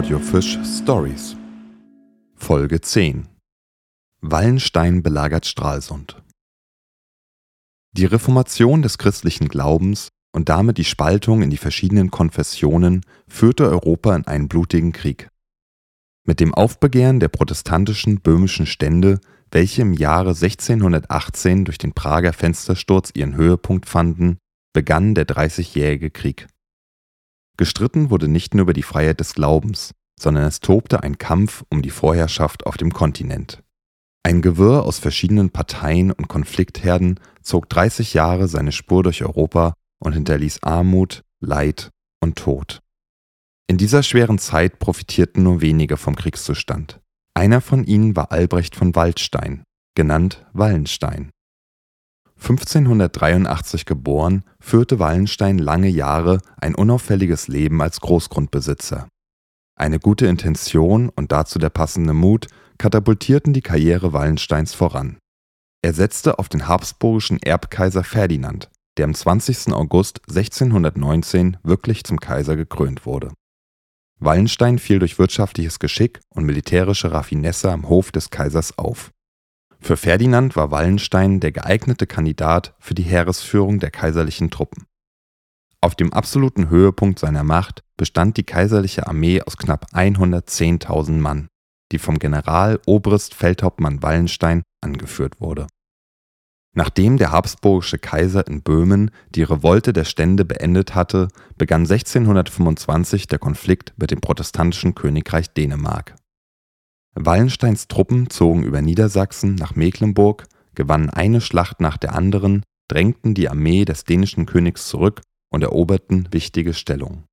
Audiofisch Stories Folge 10 Wallenstein belagert Stralsund Die Reformation des christlichen Glaubens und damit die Spaltung in die verschiedenen Konfessionen führte Europa in einen blutigen Krieg. Mit dem Aufbegehren der protestantischen böhmischen Stände, welche im Jahre 1618 durch den Prager Fenstersturz ihren Höhepunkt fanden, begann der Dreißigjährige Krieg. Gestritten wurde nicht nur über die Freiheit des Glaubens, sondern es tobte ein Kampf um die Vorherrschaft auf dem Kontinent. Ein Gewirr aus verschiedenen Parteien und Konfliktherden zog 30 Jahre seine Spur durch Europa und hinterließ Armut, Leid und Tod. In dieser schweren Zeit profitierten nur wenige vom Kriegszustand. Einer von ihnen war Albrecht von Waldstein, genannt Wallenstein. 1583 geboren, führte Wallenstein lange Jahre ein unauffälliges Leben als Großgrundbesitzer. Eine gute Intention und dazu der passende Mut katapultierten die Karriere Wallensteins voran. Er setzte auf den habsburgischen Erbkaiser Ferdinand, der am 20. August 1619 wirklich zum Kaiser gekrönt wurde. Wallenstein fiel durch wirtschaftliches Geschick und militärische Raffinesse am Hof des Kaisers auf. Für Ferdinand war Wallenstein der geeignete Kandidat für die Heeresführung der kaiserlichen Truppen. Auf dem absoluten Höhepunkt seiner Macht bestand die kaiserliche Armee aus knapp 110.000 Mann, die vom General Obrist Feldhauptmann Wallenstein angeführt wurde. Nachdem der habsburgische Kaiser in Böhmen die Revolte der Stände beendet hatte, begann 1625 der Konflikt mit dem protestantischen Königreich Dänemark. Wallensteins Truppen zogen über Niedersachsen nach Mecklenburg, gewannen eine Schlacht nach der anderen, drängten die Armee des dänischen Königs zurück und eroberten wichtige Stellungen.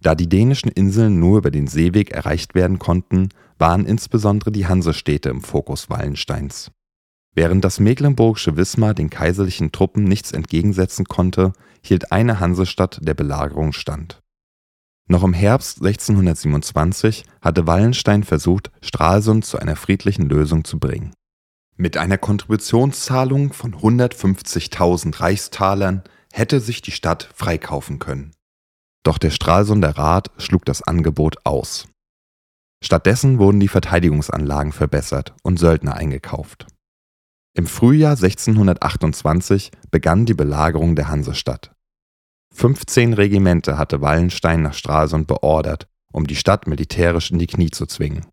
Da die dänischen Inseln nur über den Seeweg erreicht werden konnten, waren insbesondere die Hansestädte im Fokus Wallensteins. Während das mecklenburgische Wismar den kaiserlichen Truppen nichts entgegensetzen konnte, hielt eine Hansestadt der Belagerung stand noch im Herbst 1627 hatte Wallenstein versucht, Stralsund zu einer friedlichen Lösung zu bringen. Mit einer Kontributionszahlung von 150.000 Reichstalern hätte sich die Stadt freikaufen können. Doch der Stralsunder Rat schlug das Angebot aus. Stattdessen wurden die Verteidigungsanlagen verbessert und Söldner eingekauft. Im Frühjahr 1628 begann die Belagerung der Hansestadt. 15 Regimente hatte Wallenstein nach Stralsund beordert, um die Stadt militärisch in die Knie zu zwingen.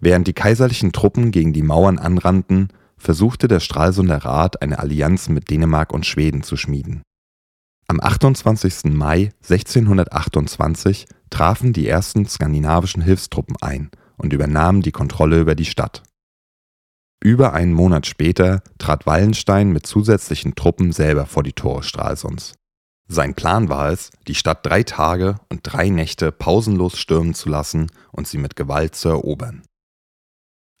Während die kaiserlichen Truppen gegen die Mauern anrannten, versuchte der Stralsunder Rat eine Allianz mit Dänemark und Schweden zu schmieden. Am 28. Mai 1628 trafen die ersten skandinavischen Hilfstruppen ein und übernahmen die Kontrolle über die Stadt. Über einen Monat später trat Wallenstein mit zusätzlichen Truppen selber vor die Tore Stralsunds. Sein Plan war es, die Stadt drei Tage und drei Nächte pausenlos stürmen zu lassen und sie mit Gewalt zu erobern.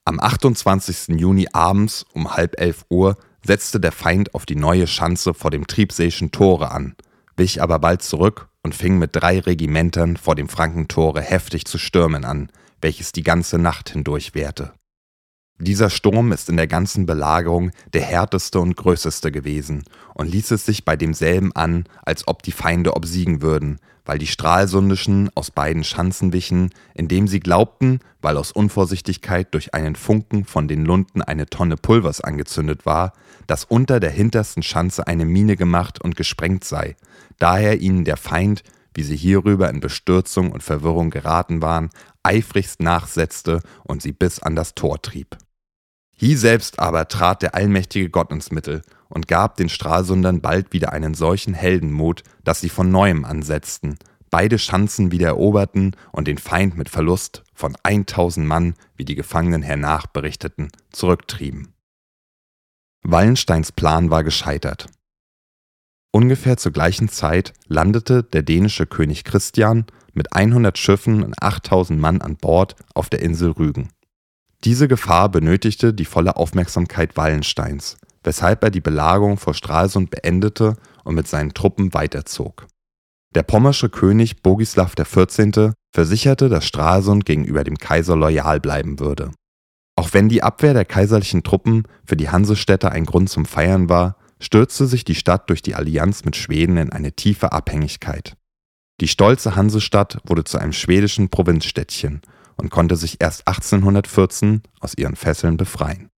Am 28. Juni abends um halb elf Uhr setzte der Feind auf die neue Schanze vor dem Triebseeschen Tore an, wich aber bald zurück und fing mit drei Regimentern vor dem Frankentore heftig zu stürmen an, welches die ganze Nacht hindurch währte. Dieser Sturm ist in der ganzen Belagerung der härteste und größeste gewesen und ließ es sich bei demselben an, als ob die Feinde obsiegen würden, weil die Stralsundischen aus beiden Schanzen wichen, indem sie glaubten, weil aus Unvorsichtigkeit durch einen Funken von den Lunden eine Tonne Pulvers angezündet war, dass unter der hintersten Schanze eine Mine gemacht und gesprengt sei, daher ihnen der Feind, wie sie hierüber in Bestürzung und Verwirrung geraten waren, eifrigst nachsetzte und sie bis an das Tor trieb. Hie selbst aber trat der allmächtige Gott ins Mittel und gab den Stralsundern bald wieder einen solchen Heldenmut, dass sie von neuem ansetzten, beide Schanzen wieder eroberten und den Feind mit Verlust von 1000 Mann, wie die Gefangenen hernach berichteten, zurücktrieben. Wallensteins Plan war gescheitert. Ungefähr zur gleichen Zeit landete der dänische König Christian mit 100 Schiffen und 8000 Mann an Bord auf der Insel Rügen. Diese Gefahr benötigte die volle Aufmerksamkeit Wallensteins, weshalb er die Belagerung vor Stralsund beendete und mit seinen Truppen weiterzog. Der pommersche König Bogislaw XIV. versicherte, dass Stralsund gegenüber dem Kaiser loyal bleiben würde. Auch wenn die Abwehr der kaiserlichen Truppen für die Hansestädte ein Grund zum Feiern war, stürzte sich die Stadt durch die Allianz mit Schweden in eine tiefe Abhängigkeit. Die stolze Hansestadt wurde zu einem schwedischen Provinzstädtchen und konnte sich erst 1814 aus ihren Fesseln befreien